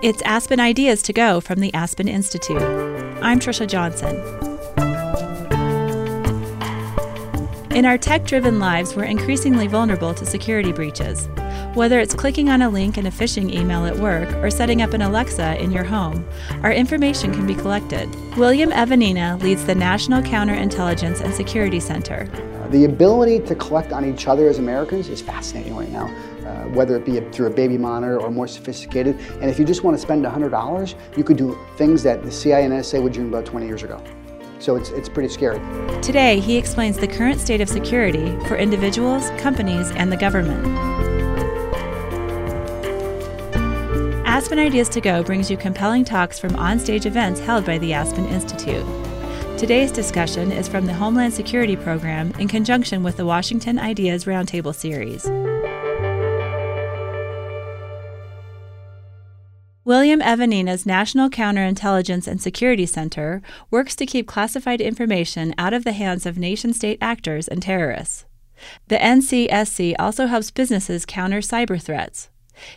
It's Aspen Ideas to Go from the Aspen Institute. I'm Trisha Johnson. In our tech driven lives, we're increasingly vulnerable to security breaches. Whether it's clicking on a link in a phishing email at work or setting up an Alexa in your home, our information can be collected. William Evanina leads the National Counterintelligence and Security Center. The ability to collect on each other as Americans is fascinating right now, whether it be through a baby monitor or more sophisticated. And if you just want to spend $100, you could do things that the CIA and NSA would dream about 20 years ago. So it's, it's pretty scary. Today, he explains the current state of security for individuals, companies, and the government. Aspen Ideas to Go brings you compelling talks from onstage events held by the Aspen Institute. Today's discussion is from the Homeland Security Program in conjunction with the Washington Ideas Roundtable Series. William Evanina's National Counterintelligence and Security Center works to keep classified information out of the hands of nation state actors and terrorists. The NCSC also helps businesses counter cyber threats.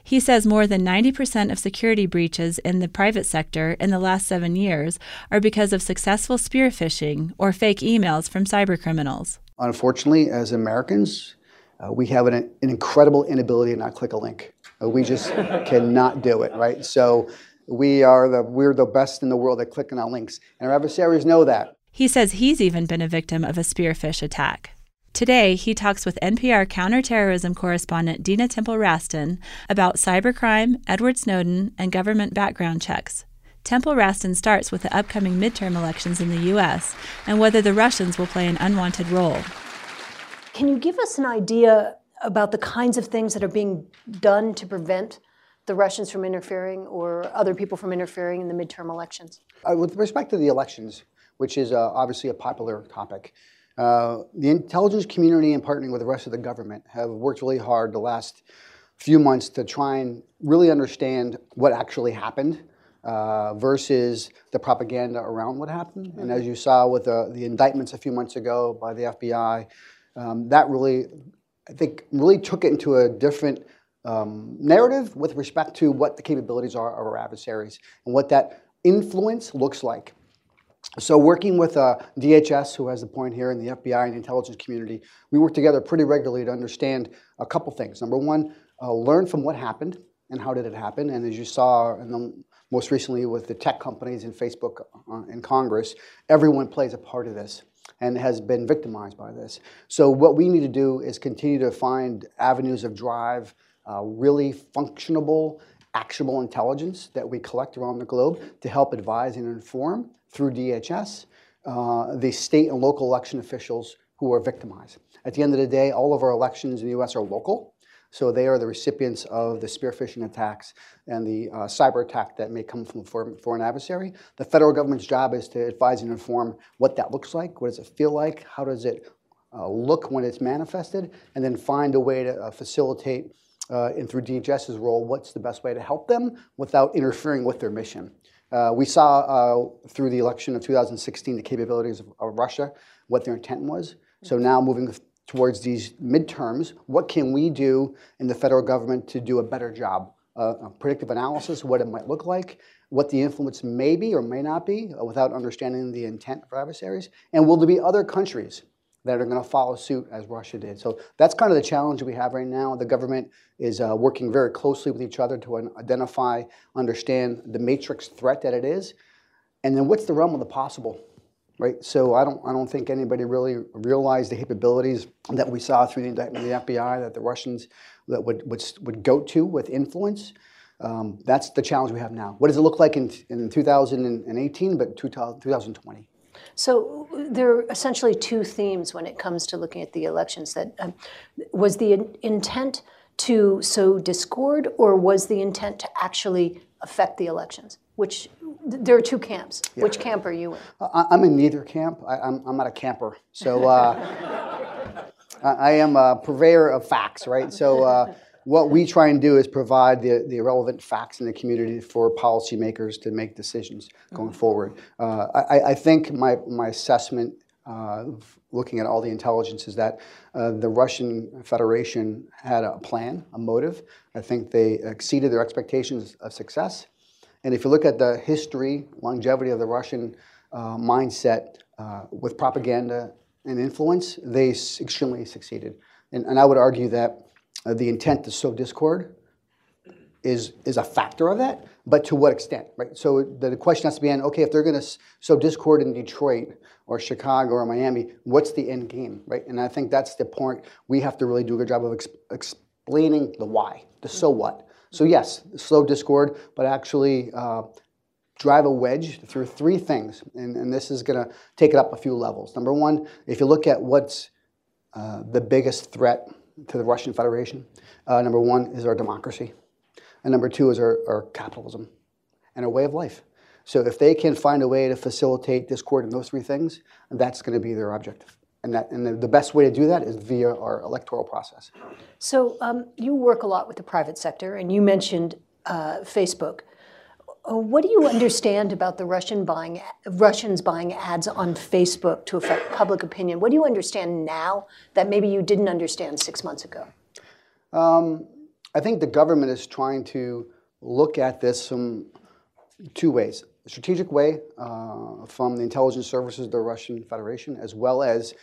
He says more than 90% of security breaches in the private sector in the last seven years are because of successful spear phishing or fake emails from cybercriminals. Unfortunately, as Americans, uh, we have an, an, incredible inability to not click a link. Uh, we just cannot do it, right? So we are the we're the best in the world at clicking on links, and our adversaries know that. He says he's even been a victim of a spearfish attack. Today, he talks with NPR counterterrorism correspondent Dina Temple Raston about cybercrime, Edward Snowden, and government background checks. Temple Raston starts with the upcoming midterm elections in the U.S. and whether the Russians will play an unwanted role. Can you give us an idea about the kinds of things that are being done to prevent the Russians from interfering or other people from interfering in the midterm elections? Uh, with respect to the elections, which is uh, obviously a popular topic, uh, the intelligence community and partnering with the rest of the government have worked really hard the last few months to try and really understand what actually happened uh, versus the propaganda around what happened. Mm-hmm. And as you saw with the, the, indictments a few months ago by the FBI, um, that really, I think, really took it into a different um, narrative with respect to what the capabilities are of our adversaries and what that influence looks like. So working with uh, DHS, who has the point here, and the FBI and the intelligence community, we work together pretty regularly to understand a couple things. Number one, uh, learn from what happened and how did it happen. And as you saw in the, most recently with the tech companies and Facebook uh, in Congress, everyone plays a part of this and has been victimized by this. So what we need to do is continue to find avenues of drive, uh, really functionable, actionable intelligence that we collect around the globe to help advise and inform through DHS, uh, the state and local election officials who are victimized. At the end of the day, all of our elections in the US are local, so they are the recipients of the spear phishing attacks and the uh, cyber attack that may come from a foreign, adversary. The federal government's job is to advise and inform what that looks like, what does it feel like, how does it uh, look when it's manifested, and then find a way to uh, facilitate, uh, and through DHS's role, what's the best way to help them without interfering with their mission. Uh, we saw uh, through the election of 2016 the capabilities of, of, Russia, what their intent was. So now moving towards these midterms, what can we do in the federal government to do a better job? Uh, predictive analysis, what it might look like, what the influence may be or may not be uh, without understanding the intent of adversaries, and will there be other countries that are going to follow suit as Russia did. So that's kind of the challenge we have right now. The government is uh, working very closely with each other to identify, understand the matrix threat that it is, and then what's the realm of the possible, right? So I don't, I don't think anybody really realized the capabilities that we saw through the indictment of the FBI that the Russians that would, would, would go to with influence. Um, that's the challenge we have now. What does it look like in, in 2018, but 2020? So there are essentially two themes when it comes to looking at the elections. That um, was the in- intent to sow discord, or was the intent to actually affect the elections? Which there are two camps. Yeah. Which camp are you in? I'm in neither camp. I, am not a camper, so uh, I am a purveyor of facts, right? So. Uh, what we try and do is provide the, the relevant facts in the community for policymakers to make decisions going mm-hmm. forward. Uh, I, I, think my, my assessment uh, looking at all the intelligence is that uh, the Russian Federation had a plan, a motive. I think they exceeded their expectations of success. And if you look at the history, longevity of the Russian uh, mindset uh, with propaganda and influence, they extremely succeeded. And, and I would argue that uh, the intent to sow discord is, is a factor of that, but to what extent, right? So the, the question has to be okay, if they're going to sow discord in Detroit or Chicago or Miami, what's the end game, right? And I think that's the point we have to really do a good job of ex- explaining the why, the so what. So yes, slow discord, but actually uh, drive a wedge through three things, and, and this is going to take it up a few levels. Number one, if you look at what's uh, the biggest threat to the Russian Federation, uh, number one is our democracy. And number two is our, our capitalism and our way of life. So if they can find a way to facilitate discord in those three things, that's going to be their objective. And, that, and the, the best way to do that is via our electoral process. So um, you work a lot with the private sector, and you mentioned uh, Facebook. Uh, what do you understand about the Russian buying, Russians buying ads on Facebook to affect public opinion? What do you understand now that maybe you didn't understand six months ago? Um, I think the government is trying to look at this from two ways. Strategic way uh, from the intelligence services of the Russian Federation, as well as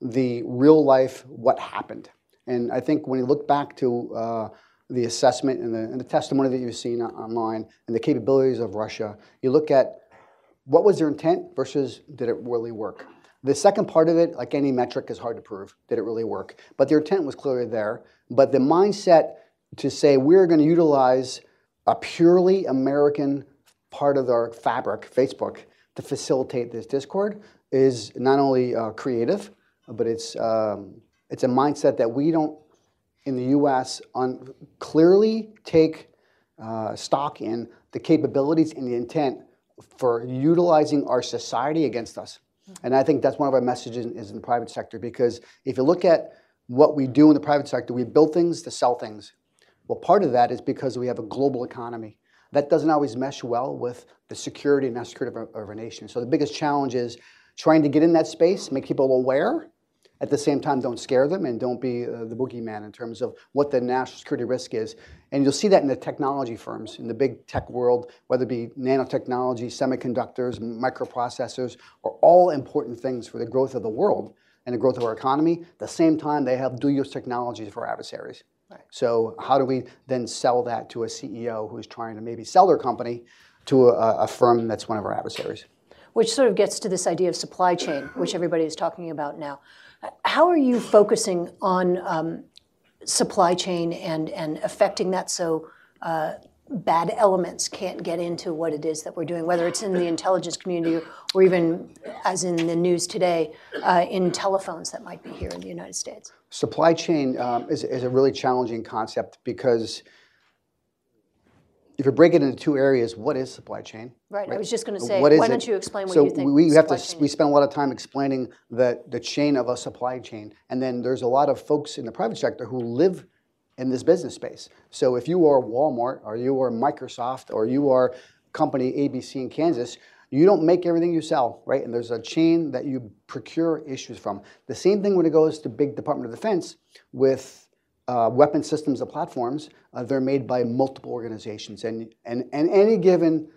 the real life what happened. And I think when you look back to uh, the assessment and the, and the, testimony that you've seen online and the capabilities of Russia, you look at what was their intent versus did it really work. The second part of it, like any metric, is hard to prove. Did it really work? But their intent was clearly there. But the mindset to say we're going to utilize a purely American part of our fabric, Facebook, to facilitate this discord is not only uh, creative, but it's, um, it's a mindset that we don't, in the US, on, clearly take uh, stock in the capabilities and the intent for utilizing our society against us. And I think that's one of our messages is in the private sector because if you look at what we do in the private sector, we build things to sell things. Well, part of that is because we have a global economy. That doesn't always mesh well with the security and national security of of our nation. So the biggest challenge is trying to get in that space, make people aware, at the same time, don't scare them and don't be uh, the boogeyman in terms of what the national security risk is. And you'll see that in the technology firms, in the big tech world, whether it be nanotechnology, semiconductors, microprocessors, are all important things for the growth of the world and the growth of our economy. At the same time, they have dual use technologies for adversaries. Right. So how do we then sell that to a CEO who's trying to maybe sell their company to a, a firm that's one of our adversaries? Which sort of gets to this idea of supply chain, which everybody is talking about now. How are you focusing on um, supply chain and, and affecting that so uh, bad elements can't get into what it is that we're doing, whether it's in the intelligence community or even, as in the news today, uh, in telephones that might be here in the United States? Supply chain um, is, is a really challenging concept because if you break it into two areas, what is supply chain? Right. right? I was just going to say, why it? don't you explain what so you think? So we have to. We spend a lot of time explaining the the chain of a supply chain, and then there's a lot of folks in the private sector who live in this business space. So if you are Walmart, or you are Microsoft, or you are company ABC in Kansas, you don't make everything you sell, right? And there's a chain that you procure issues from. The same thing when it goes to big Department of Defense with uh, weapon systems and platforms. Uh, they're made by multiple organizations, and, and and any given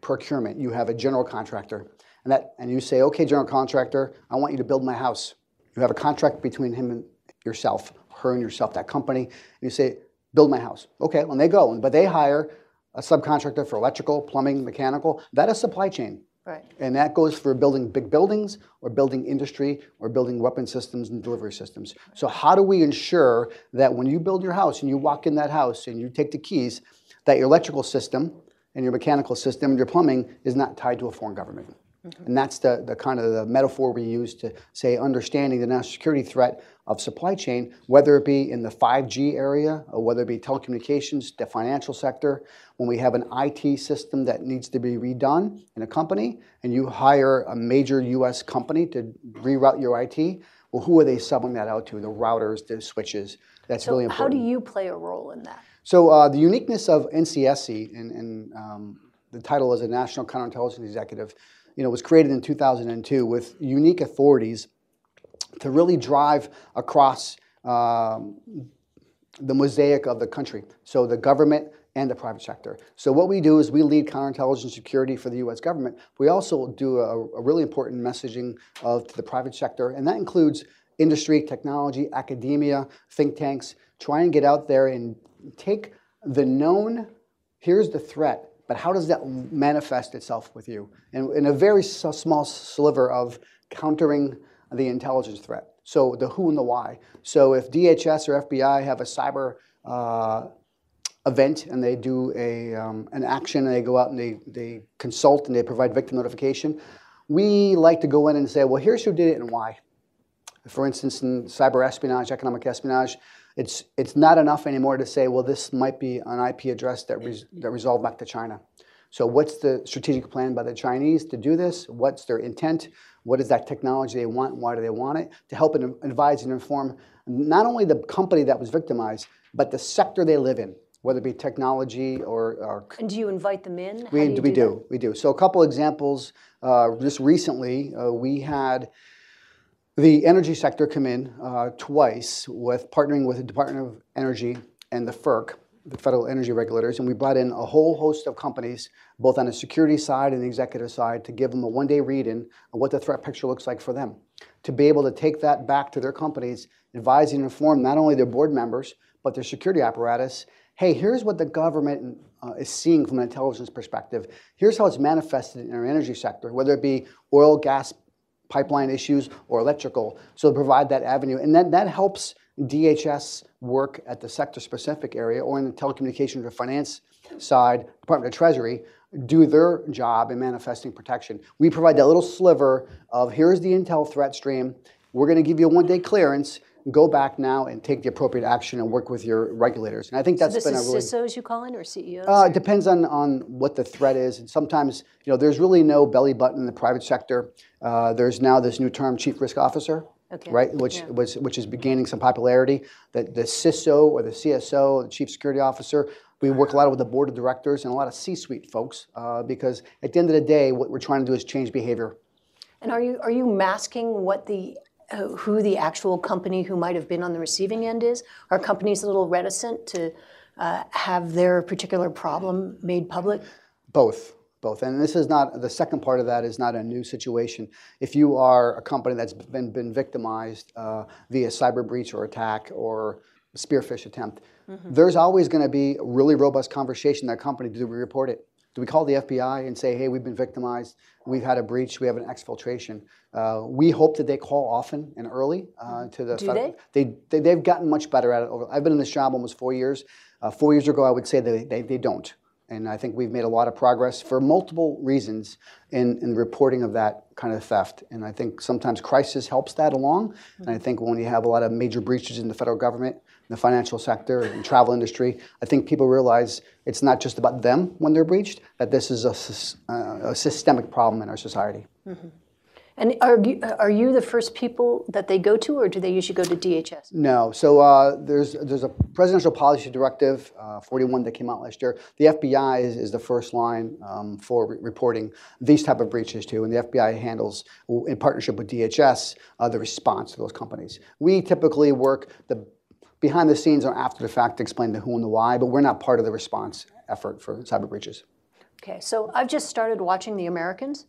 procurement, you have a general contractor, and that and you say, okay, general contractor, I want you to build my house. You have a contract between him and yourself, her and yourself, that company, and you say, build my house. Okay, and they go, but they hire a subcontractor for electrical, plumbing, mechanical. That is supply chain. Right. And that goes for building big buildings or building industry or building weapon systems and delivery systems. So how do we ensure that when you build your house and you walk in that house and you take the keys, that your electrical system and your mechanical system and your plumbing is not tied to a foreign government? Mm-hmm. And that's the, the kind of the metaphor we use to say understanding the national security threat of supply chain, whether it be in the 5G area or whether it be telecommunications, the financial sector. When we have an IT system that needs to be redone in a company and you hire a major US company to reroute your IT, well, who are they subbing that out to? The routers, the switches. That's so really important. How do you play a role in that? So uh, the uniqueness of NCSC and, and um, the title as a National Counterintelligence Executive you know, was created in 2002 with unique authorities to really drive across um, the mosaic of the country. So the government and the private sector. So what we do is we lead counterintelligence security for the U.S. government. We also do a, a really important messaging of to the private sector, and that includes industry, technology, academia, think tanks. Try and get out there and take the known. Here's the threat, but how does that manifest itself with you? And in a very small sliver of countering the intelligence threat. So the who and the why. So if DHS or FBI have a cyber uh, event and they do a, um, an action and they go out and they, they consult and they provide victim notification, we like to go in and say, well, here's who did it and why. For instance, in cyber espionage, economic espionage, it's, it's not enough anymore to say, well, this might be an IP address that, res- that resolved back to China. So what's the strategic plan by the Chinese to do this? What's their intent? What is that technology they want? Why do they want it? To help and advise and inform not only the company that was victimized, but the sector they live in whether it be technology or. or and do you invite them in? How we do, we do, do, we do. So a couple examples. Uh, just recently, uh, we had the energy sector come in uh, twice with partnering with the Department of Energy and the FERC, the Federal Energy Regulators, and we brought in a whole host of companies, both on the security side and the executive side, to give them a one-day read-in of what the threat picture looks like for them, to be able to take that back to their companies, advise and inform not only their board members but their security apparatus, hey, here's what the government uh, is seeing from an intelligence perspective. Here's how it's manifested in our energy sector, whether it be oil, gas, pipeline issues, or electrical. So provide that avenue. And that, that helps DHS work at the sector specific area or in the telecommunications or finance side, Department of Treasury, do their job in manifesting protection. We provide that little sliver of here's the intel threat stream. We're going to give you a one day clearance go back now and take the appropriate action and work with your regulators. And I think that's so this been is a really CISOs you call in or CEOs? uh, it depends on, on what the threat is. And sometimes, you know, there's really no belly button in the private sector. Uh, there's now this new term, chief risk officer, Okay. right, which Yeah. was which is gaining some popularity. That the CISO or the CSO, the chief security officer, we work a lot with the board of directors and a lot of C-suite folks uh, because at the end of the day, what we're trying to do is change behavior. And are you are you masking what the who the actual company who might have been on the receiving end is? Are companies a little reticent to uh, have their particular problem made public? Both, both. And this is not, the second part of that is not a new situation. If you are a company that's been, been victimized uh, via cyber breach or attack or spearfish attempt, there's always going to be a really robust conversation in that company. Do we report it? Do we call the FBI and say, hey, we've been victimized, we've had a breach, we have an exfiltration? Uh, we hope that they call often and early uh, to the. Do federal- they? They, they? have gotten much better at it. Over, I've been in this job almost four years. Uh, four years ago, I would say they, they, they don't. And I think we've made a lot of progress for multiple reasons in, in reporting of that kind of theft. And I think sometimes crisis helps that along. And I think when you have a lot of major breaches in the federal government, the financial sector, and travel industry, I think people realize it's not just about them when they're breached, that this is a, uh, a systemic problem in our society. And are you, are you the first people that they go to, or do they usually go to DHS? No. So uh, there's there's a presidential policy directive, uh, 41, that came out last year. The FBI is, is the first line um, for re- reporting these type of breaches to, and the FBI handles, in partnership with DHS, uh, the response to those companies. We typically work the behind the scenes or after the fact to explain the who and the why, but we're not part of the response effort for cyber breaches. Okay, so I've just started watching The Americans.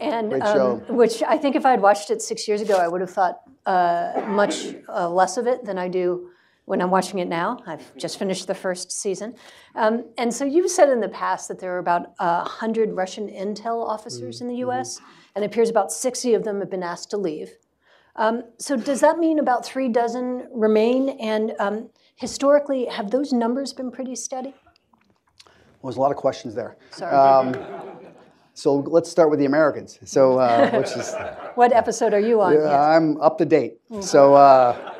And Great um, show. which I think if I had watched it six years ago, I would have thought uh, much uh, less of it than I do when I'm watching it now. I've just finished the first season. Um, and so you've said in the past that there are about uh, 100 Russian intel officers in the US, and it appears about 60 of them have been asked to leave. Um, so does that mean about three dozen remain? And um, historically, have those numbers been pretty steady? Well, there's a lot of questions there. Sorry. So let's start with the Americans. So uh, which is. what episode are you on? Uh, I'm up to date. So uh,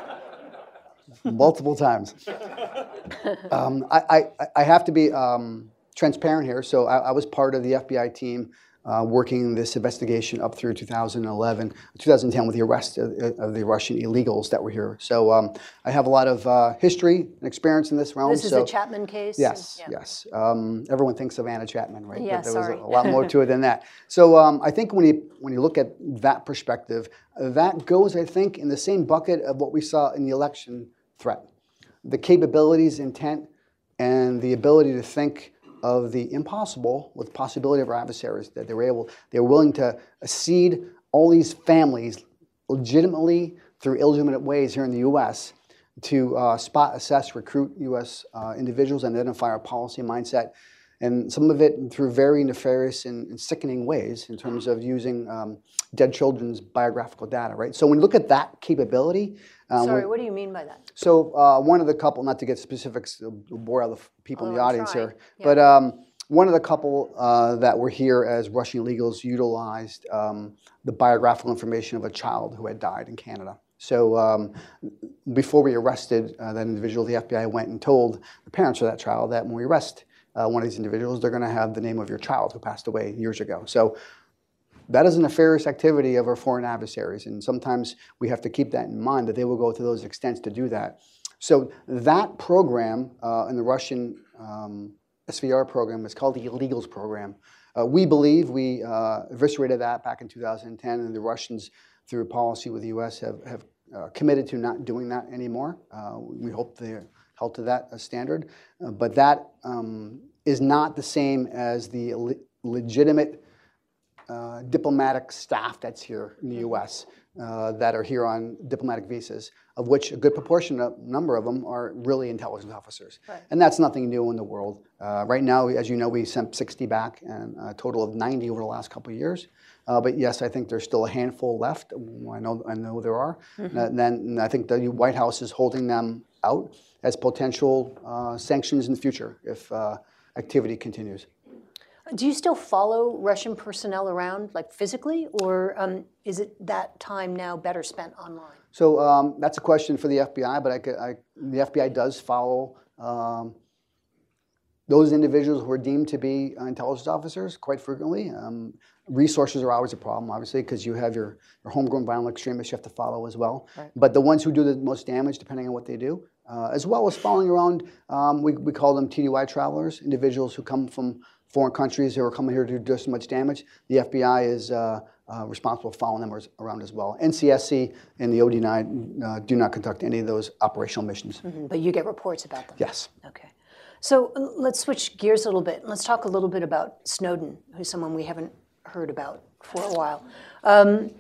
multiple times. Um, I, I, I have to be um, transparent here. So I, I was part of the FBI team uh, working this investigation up through 2011, 2010 with the arrest of, of the Russian illegals that were here. So um, I have a lot of uh, history and experience in this realm. This is so the Chapman case? Yes, Yeah. yes. Um, everyone thinks of Anna Chapman, right? Yeah, but there sorry. was a, a lot more to it than that. So um, I think when you when you look at that perspective, uh, that goes, I think, in the same bucket of what we saw in the election threat. the capabilities, intent, and the ability to think of the impossible with the possibility of our adversaries that they were able, they were willing to seed all these families legitimately through illegitimate ways here in the U.S. to uh, spot, assess, recruit U.S. Uh, individuals, and identify our policy mindset and some of it through very nefarious and, and sickening ways in terms of using um, dead children's biographical data, right? So when you look at that capability. Um, Sorry, what do you mean by that? So uh, one of the couple, not to get specifics, to bore out the people in the audience here, yeah. but um, one of the couple uh, that were here as Russian illegals utilized um, the biographical information of a child who had died in Canada. So um, before we arrested uh, that individual, the FBI went and told the parents of that child that when we arrest uh, one of these individuals, they're going to have the name of your child who passed away years ago. So that is a nefarious activity of our foreign adversaries, and sometimes we have to keep that in mind that they will go to those extents to do that. So that program uh, in the Russian um, SVR program is called the Illegals Program. Uh, we believe we uh, eviscerated that back in 2010, and the Russians, through policy with the U.S., have, have uh, committed to not doing that anymore. Uh, we hope they're held to that standard. Uh, but that um, is not the same as the le legitimate uh, diplomatic staff that's here in the U.S. Uh, that are here on diplomatic visas, of which a good proportion a number of them are really intelligence officers. Right. And that's nothing new in the world. Uh, right now, as you know, we sent 60 back and a total of 90 over the last couple of years. Uh, but yes, I think there's still a handful left. I know, I know there are. Mm -hmm. and then and I think the White House is holding them out as potential uh, sanctions in the future if uh, activity continues. Do you still follow Russian personnel around, like physically, or um, is it that time now better spent online? So um, that's a question for the FBI, but I, I, the FBI does follow um, those individuals who are deemed to be intelligence officers quite frequently. Um, resources are always a problem, obviously, because you have your, your homegrown violent extremists you have to follow as well. Right. But the ones who do the most damage, depending on what they do, uh, as well as following around, um, we, we call them TDY travelers, individuals who come from foreign countries who are coming here to do so much damage. The FBI is uh, uh, responsible for following them around as well. NCSC and the ODNI uh, do not conduct any of those operational missions. Mm -hmm, but you get reports about them? Yes. Okay. So let's switch gears a little bit. Let's talk a little bit about Snowden, who's someone we haven't heard about for a while. Um,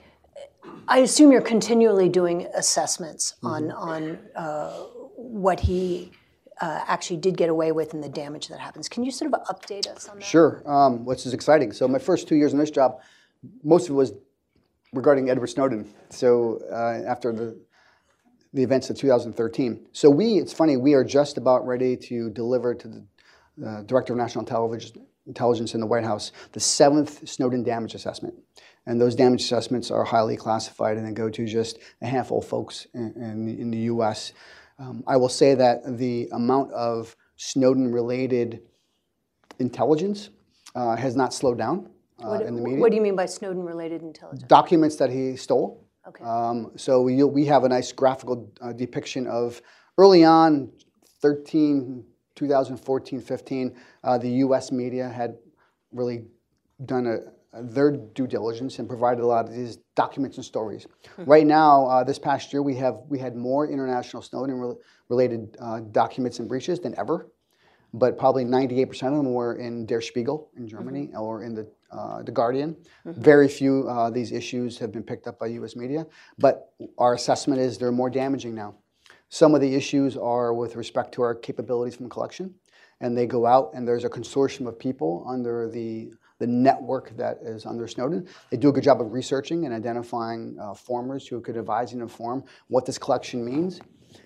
I assume you're continually doing assessments on, on uh, what he uh, actually did get away with and the damage that happens. Can you sort of update us on that? Sure, um, which is exciting. So my first two years in this job, most of it was regarding Edward Snowden. So uh, after the the events of 2013. So we, it's funny, we are just about ready to deliver to the uh, Director of National Intelligence in the White House the seventh Snowden damage assessment. And those damage assessments are highly classified and they go to just a handful of folks in, in, in the U.S. Um, I will say that the amount of Snowden-related intelligence uh, has not slowed down uh, what, in the media. What do you mean by Snowden-related intelligence? Documents that he stole. Okay. Um, so we, we have a nice graphical uh, depiction of early on, 13, 2014, 15, uh, the U.S. media had really done a, their due diligence and provided a lot of these documents and stories. Hmm. Right now, uh, this past year, we have we had more international Snowden re related uh, documents and breaches than ever, but probably 98% of them were in Der Spiegel in Germany mm -hmm. or in the uh, the Guardian. Mm -hmm. Very few uh, these issues have been picked up by U.S. media, but our assessment is they're more damaging now. Some of the issues are with respect to our capabilities from collection, and they go out and there's a consortium of people under the the network that is under Snowden. They do a good job of researching and identifying uh, formers who could advise and inform what this collection means,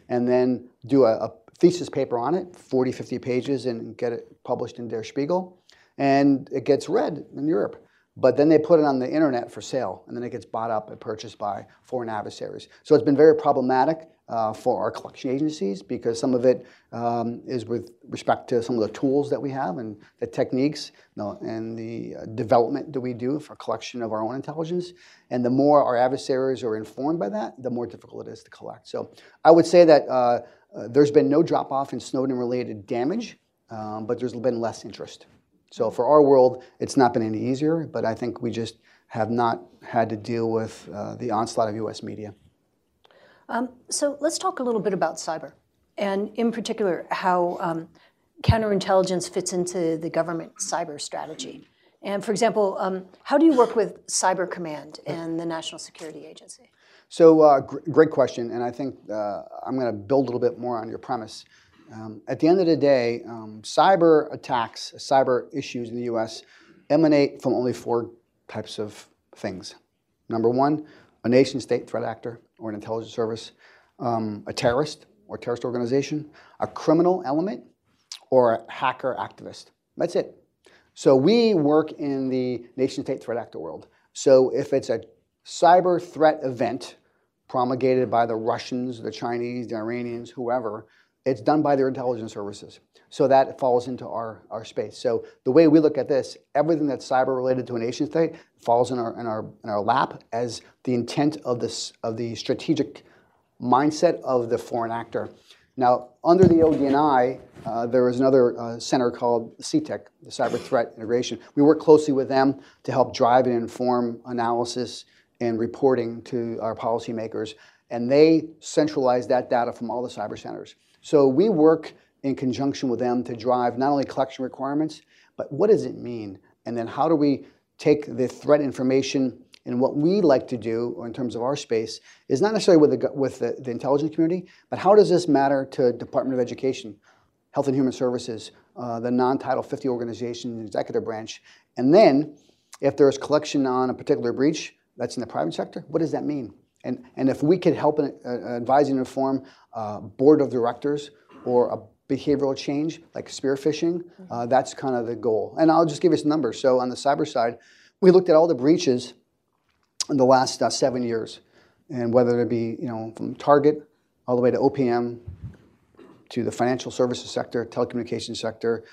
and then do a, a, thesis paper on it, 40, 50 pages, and get it published in Der Spiegel. And it gets read in Europe. But then they put it on the internet for sale, and then it gets bought up and purchased by foreign adversaries. So it's been very problematic uh, for our collection agencies because some of it um, is with respect to some of the tools that we have and the techniques you know, and the uh, development that we do for collection of our own intelligence. And the more our adversaries are informed by that, the more difficult it is to collect. So I would say that uh, uh there's been no drop off in Snowden-related damage, um, but there's been less interest. So for our world, it's not been any easier, but I think we just have not had to deal with uh, the onslaught of U.S. media. Um, so let's talk a little bit about cyber. and in particular, how um, counterintelligence fits into the government cyber strategy. And for example, um, how do you work with Cyber Command and the National Security Agency? So, uh, gr- great question, and I think uh, I'm going to build a little bit more on your premise. Um, at the end of the day, um, cyber attacks, cyber issues in the U.S. emanate from only four types of things. Number one, a nation-state threat actor or an intelligence service, um, a terrorist or terrorist organization, a criminal element, or a hacker activist. That's it. So we work in the nation-state threat actor world. So if it's a cyber threat event promulgated by the Russians, the Chinese, the Iranians, whoever, it's done by their intelligence services. So that falls into our, our space. So the way we look at this, everything that's cyber related to a nation state falls in our, in our, in our lap as the intent of, this, of the strategic mindset of the foreign actor. Now, under the ODNI, uh, there is another uh, center called CTIC, the Cyber Threat Integration. We work closely with them to help drive and inform analysis and reporting to our policymakers, and they centralize that data from all the cyber centers. So we work in conjunction with them to drive not only collection requirements, but what does it mean? And then how do we take the threat information and what we like to do in terms of our space is not necessarily with the, with the, the intelligence community, but how does this matter to Department of Education, Health and Human Services, uh, the non-Title 50 organization, the executive branch, and then if there's collection on a particular breach that's in the private sector, what does that mean? And, and if we could help uh, advise and inform uh, board of directors or a behavioral change like spear phishing, uh, that's kind of the goal. And I'll just give you some numbers. So on the cyber side, we looked at all the breaches in the last uh, seven years, and whether it be you know from Target all the way to OPM, to the financial services sector, telecommunications sector,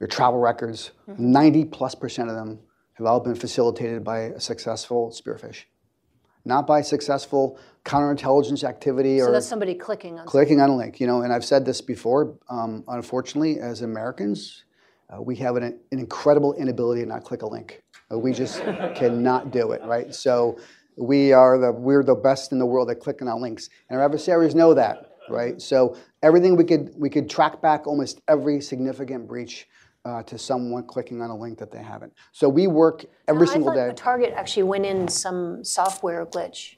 your travel records, mm-hmm. 90 plus percent of them have all been facilitated by a successful spearfish, not by successful counterintelligence activity or so or that's somebody clicking on clicking something. on a link. You know, and I've said this before. Um, unfortunately, as Americans, uh, we have an, an incredible inability to not click a link. Uh, we just cannot do it, right? So we are the we're the best in the world at clicking on links, and our adversaries know that, right? So everything we could we could track back almost every significant breach. Uh, to someone clicking on a link that they haven't. So we work every now, single I day. Target actually went in some software glitch.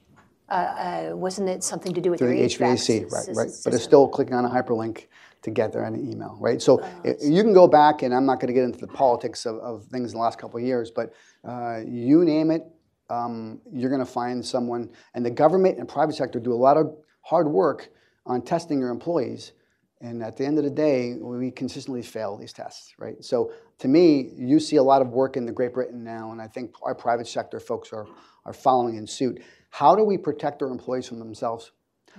Uh, uh, wasn't it something to do with Through the HVAC, right, right. But it's still clicking on a hyperlink to get there an email, right? So oh, you can go back, and I'm not going to get into the politics of, of things in the last couple of years, but uh, you name it, um, you're going to find someone. And the government and private sector do a lot of hard work on testing your employees. And at the end of the day, we consistently fail these tests, right? So to me, you see a lot of work in the Great Britain now, and I think our private sector folks are, are following in suit. How do we protect our employees from themselves?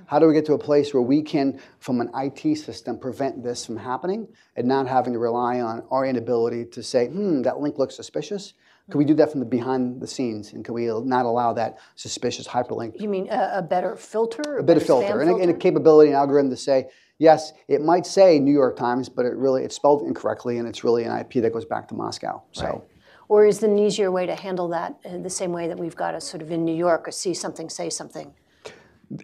How do we get to a place where we can, from an IT system, prevent this from happening and not having to rely on our inability to say, hmm, that link looks suspicious? Can we do that from the behind the scenes, and can we not allow that suspicious hyperlink? You mean a, a better filter? A, a bit of filter, and a, and a, capability and algorithm to say, yes, it might say New York Times, but it really it's spelled incorrectly, and it's really an IP that goes back to Moscow. So. Right. Or is the easier way to handle that the same way that we've got a sort of in New York, a see something, say something?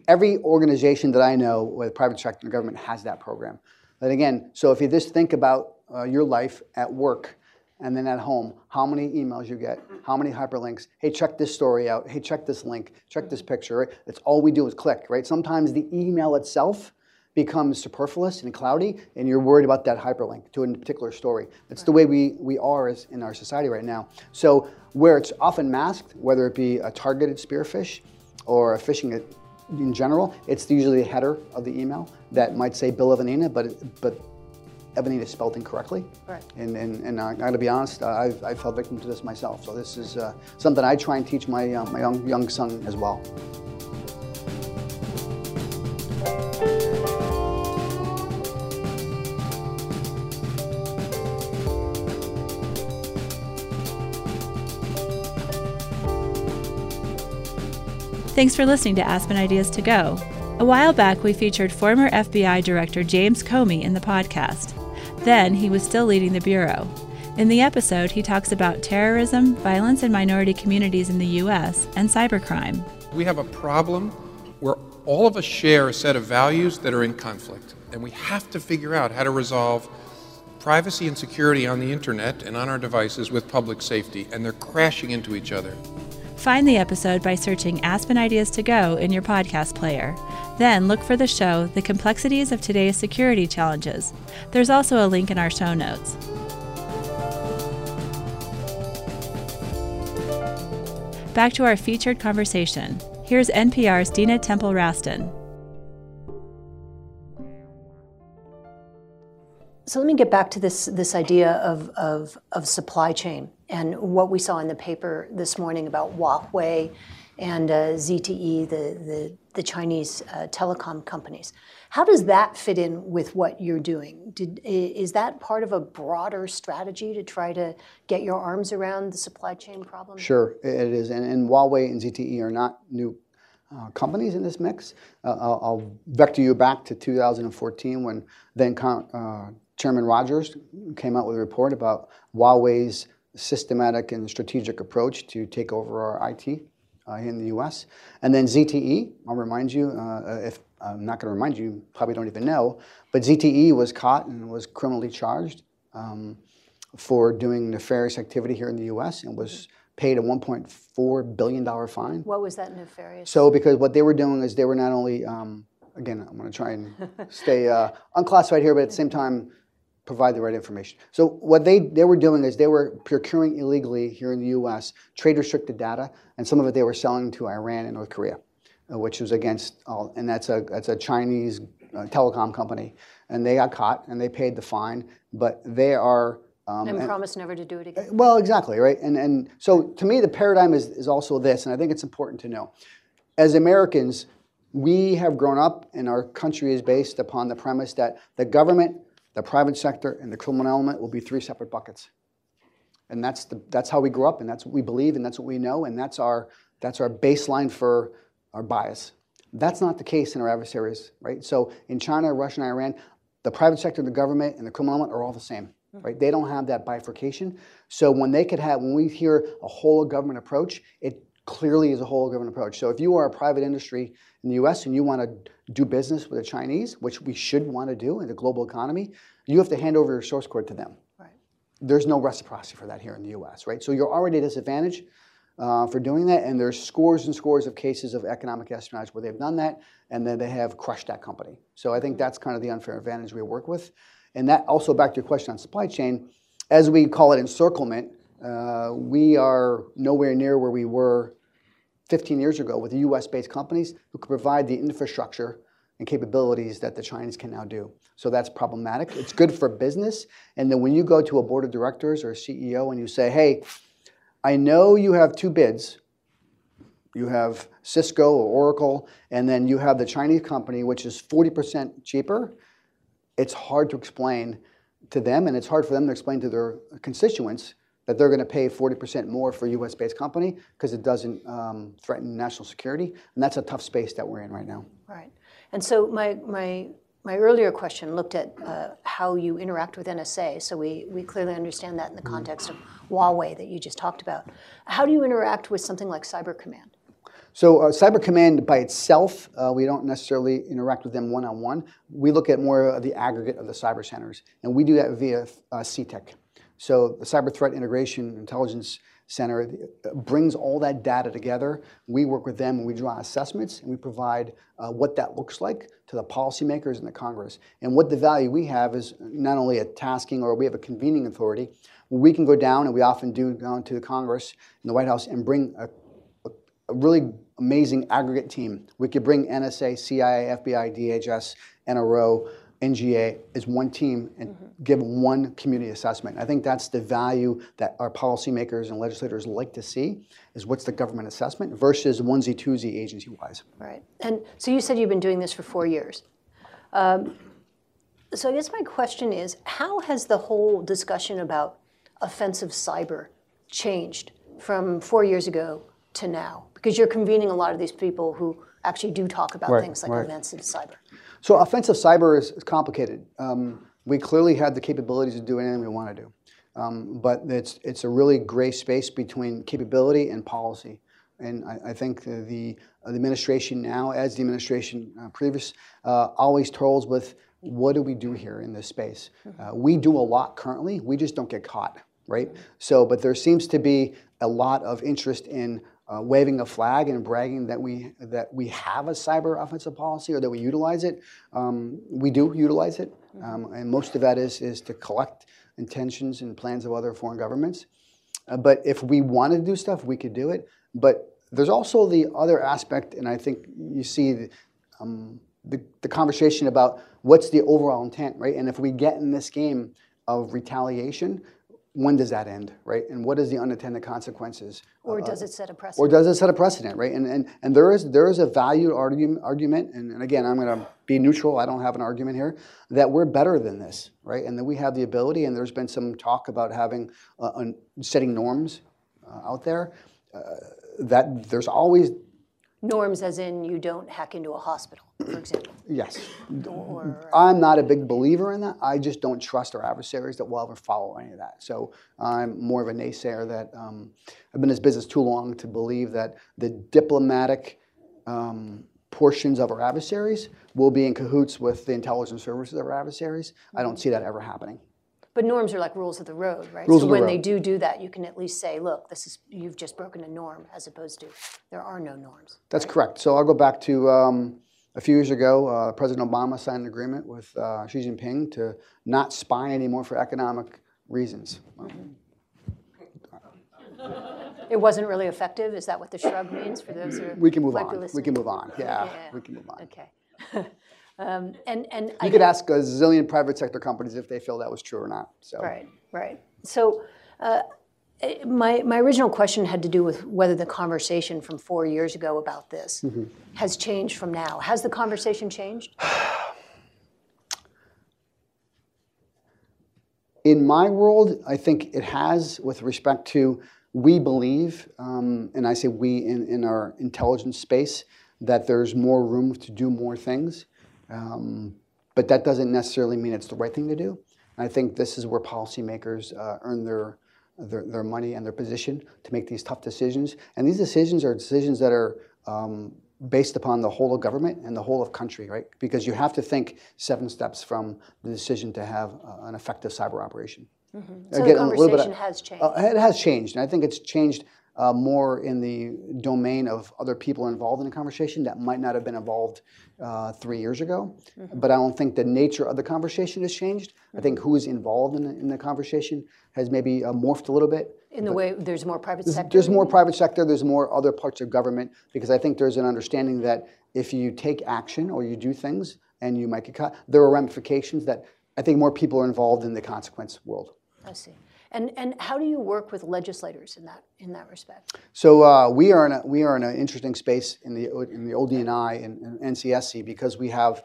Every organization that I know, with private sector and government, has that program. But again, so if you just think about uh, your life at work and then at home, how many emails you get, how many hyperlinks, hey, check this story out, hey, check this link, check this picture, right? That's all we do is click, right? Sometimes the email itself becomes superfluous and cloudy, and you're worried about that hyperlink to a particular story. That's right. the way we, we are as in our society right now. So where it's often masked, whether it be a targeted spearfish or a phishing in general, it's usually the header of the email that might say Bill Evanina, but but Evanina is spelled incorrectly. Right. And, and, and I gotta be honest, I've, I fell victim to this myself. So this is uh, something I try and teach my, uh, my young, young son as well. Thanks for listening to Aspen Ideas to Go. A while back, we featured former FBI Director James Comey in the podcast. Then he was still leading the Bureau. In the episode, he talks about terrorism, violence in minority communities in the U.S., and cybercrime. We have a problem where all of us share a set of values that are in conflict. and we have to figure out how to resolve privacy and security on the internet and on our devices with public safety, and they're crashing into each other. Find the episode by searching Aspen Ideas to Go in your podcast player. Then look for the show, The Complexities of Today's Security Challenges. There's also a link in our show notes. Back to our featured conversation. Here's NPR's Dina Temple Raston. So let me get back to this, this idea of, of, of supply chain and what we saw in the paper this morning about Huawei and uh, ZTE, the, the, the Chinese uh, telecom companies. How does that fit in with what you're doing? Did, is that part of a broader strategy to try to get your arms around the supply chain problem? Sure, it is. And, and Huawei and ZTE are not new uh, companies in this mix. Uh, I'll, I'll, vector you back to 2014 when then uh, Chairman Rogers came out with a report about Huawei's systematic and strategic approach to take over our IT uh, in the U.S. And then ZTE, I'll remind you, uh, if I'm not going to remind you, probably don't even know, but ZTE was caught and was criminally charged um, for doing nefarious activity here in the U.S. and was paid a 1.4 billion dollar fine. What was that nefarious? So because what they were doing is they were not only um, again, I'm going to try and stay uh, unclassified here, but at the same time provide the right information. So what they, they were doing is they were procuring illegally here in the U.S. trade restricted data, and some of it they were selling to Iran and North Korea, uh, which was against all, and that's a that's a Chinese uh, telecom company, and they got caught and they paid the fine, but they are. Um, and, and promised never to do it again. Well, exactly, right? And and so to me, the paradigm is is also this, and I think it's important to know, as Americans. We have grown up, and our country is based upon the premise that the government the private sector and the criminal element will be three separate buckets. And that's, the, that's how we grew up, and that's what we believe, and that's what we know, and that's our, that's our baseline for our bias. That's not the case in our adversaries, right? So in China, Russia, and Iran, the private sector, the government, and the criminal element are all the same, hmm. right? They don't have that bifurcation. So when they could have, when we hear a whole government approach, it clearly is a whole government approach. So if you are a private industry in the US and you want to do business with the Chinese, which we should want to do in the global economy, you have to hand over your source code to them. Right. There's no reciprocity for that here in the US, right? So you're already at a disadvantage uh, for doing that, and there's scores and scores of cases of economic espionage where they've done that, and then they have crushed that company. So I think that's kind of the unfair advantage we work with. And that also back to your question on supply chain, as we call it encirclement, uh, we are nowhere near where we were 15 years ago with the US-based companies who could provide the infrastructure and capabilities that the Chinese can now do. So that's problematic. It's good for business. And then when you go to a board of directors or a CEO and you say, hey, I know you have two bids. You have Cisco or Oracle, and then you have the Chinese company, which is 40% cheaper. It's hard to explain to them, and it's hard for them to explain to their constituents that they're going to pay 40% more for a US based company because it doesn't um, threaten national security. And that's a tough space that we're in right now. Right. And so my, my, my earlier question looked at uh, how you interact with NSA. So we, we clearly understand that in the mm-hmm. context of Huawei that you just talked about. How do you interact with something like Cyber Command? So uh, Cyber Command by itself, uh, we don't necessarily interact with them one-on-one. We look at more of the aggregate of the cyber centers, and we do that via uh, CTEC. So the Cyber Threat Integration Intelligence Center uh, brings all that data together. We work with them and we draw assessments and we provide uh, what that looks like to the policymakers and the Congress. And what the value we have is not only a tasking or we have a convening authority. We can go down, and we often do go to the Congress and the White House and bring a, a, a really amazing aggregate team. We could bring NSA, CIA, FBI, DHS, NRO, NGA as one team and mm-hmm. give one community assessment. I think that's the value that our policymakers and legislators like to see is what's the government assessment versus onesie twosie agency wise. Right. And so you said you've been doing this for four years. Um, so I guess my question is how has the whole discussion about offensive cyber changed from four years ago to now? Because you're convening a lot of these people who actually do talk about right, things like right. offensive cyber. So offensive cyber is, is complicated. Um, we clearly have the capabilities to do anything we want to do. Um, but it's, it's a really gray space between capability and policy. And I, I think the, the, administration now, as the administration uh, previous, uh, always trolls with what do we do here in this space? Uh, we do a lot currently, we just don't get caught, right? So, but there seems to be a lot of interest in uh, waving a flag and bragging that we that we have a cyber offensive policy or that we utilize it. Um, we do utilize it, um, and most of that is is to collect intentions and plans of other foreign governments. Uh, but if we wanted to do stuff, we could do it. But there's also the other aspect, and I think you see the, um, the, the conversation about what's the overall intent, right? And if we get in this game of retaliation, when does that end, right? And what is the unintended consequences? Or does it set a precedent? Or does it set a precedent, right? And, and, and there is there is a value argument, argument and, and again, I'm going to be neutral. I don't have an argument here that we're better than this, right? And that we have the ability. And there's been some talk about having uh, un- setting norms uh, out there. Uh, that there's always Norms as in you don't hack into a hospital, for example. yes. Or, I'm not a big believer in that. I just don't trust our adversaries that will ever follow any of that. So I'm more of a naysayer that um, I've been in this business too long to believe that the diplomatic um, portions of our adversaries will be in cahoots with the intelligence services of our adversaries. I don't see that ever happening. But norms are like rules of the road, right? Rules so the when they do do that, you can at least say, look, this is you've just broken a norm, as opposed to there are no norms. That's correct. So I'll go back to um, a few years ago. Uh, President Obama signed an agreement with uh, Xi Jinping to not spy anymore for economic reasons. It wasn't really effective. Is that what the shrug means for those who are We can move on. We can move on. Yeah, Yeah. we can move on. Okay. um, and and I You could know- ask a zillion private sector companies if they feel that was true or not. So Right, right. So uh, eh, my, my original question had to do with whether the conversation from four years ago about this Mm-hmm. has changed from now. Has the conversation changed? in my world, I think it has with respect to we believe, um, and I say we in, in our intelligence space, that there's more room to do more things. Um, but that doesn't necessarily mean it's the right thing to do. And I think this is where policymakers uh, earn their, their, their money and their position to make these tough decisions. And these decisions are decisions that are um, based upon the whole of government and the whole of country, right? Because you have to think seven steps from the decision to have uh, an effective cyber operation. So Again, the little bit conversation has changed. Uh, it has changed, and I think it's changed uh, more in the domain of other people involved in the conversation that might not have been involved uh, three years ago. Mm-hmm. But I don't think the nature of the conversation has changed. I think who is involved in the, in the conversation has maybe uh, morphed a little bit. In the way there's more private sector. There's more private sector, there's more other parts of government, because I think there's an understanding that if you take action or you do things and you might get cut, there are ramifications that I think more people are involved in the consequence world. I see. And and how do you work with legislators in that in that respect? So uh, we are in a, we are in an interesting space in the in the ODNI and, and NCSC because we have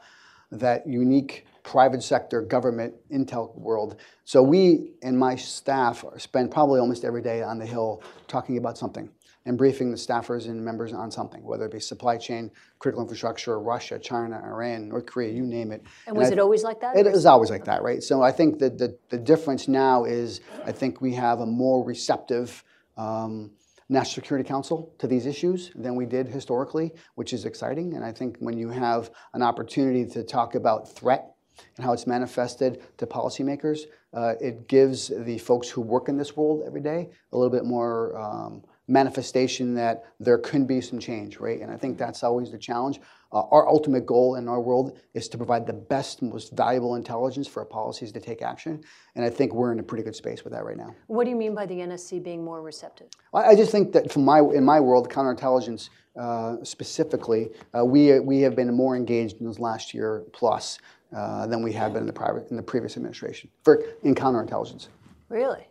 that unique private sector government intel world. So we and my staff spend probably almost every day on the Hill talking about something and briefing the staffers and members on something, whether it be supply chain, critical infrastructure, Russia, China, Iran, North Korea, you name it. And was I- it always like that? it is always like that, right? So I think that the, the difference now is I think we have a more receptive um, National Security Council to these issues than we did historically, which is exciting. And I think when you have an opportunity to talk about threat and how it's manifested to policymakers, uh, it gives the folks who work in this world every day a little bit more um, manifestation that there can be some change, right? And I think that's always the challenge. Uh, our ultimate goal in our world is to provide the best, most valuable intelligence for our policies to take action. And I think we're in a pretty good space with that right now. What do you mean by the NSC being more receptive? I I just think that from my in my world, counterintelligence uh, specifically, uh, we we have been more engaged in this last year plus uh, than we have been in the private in the previous administration for in counterintelligence. Really?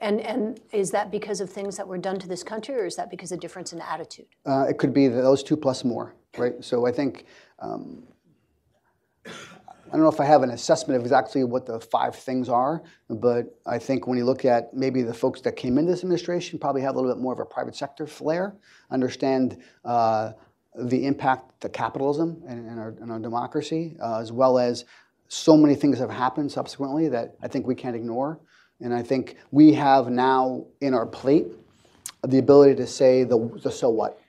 And and is that because of things that were done to this country, or is that because of difference in attitude? Uh, it could be those two plus more, right? So I think. Um, I don't know if I have an assessment of exactly what the five things are, but I think when you look at maybe the folks that came into this administration probably have a little bit more of a private sector flair, understand uh, the impact to capitalism and, in, our, in our democracy, uh, as well as so many things have happened subsequently that I think we can't ignore. And I think we have now in our plate the ability to say the, the so what.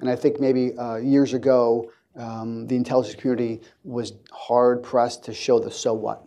And I think maybe uh, years ago, um, the intelligence community was hard pressed to show the so what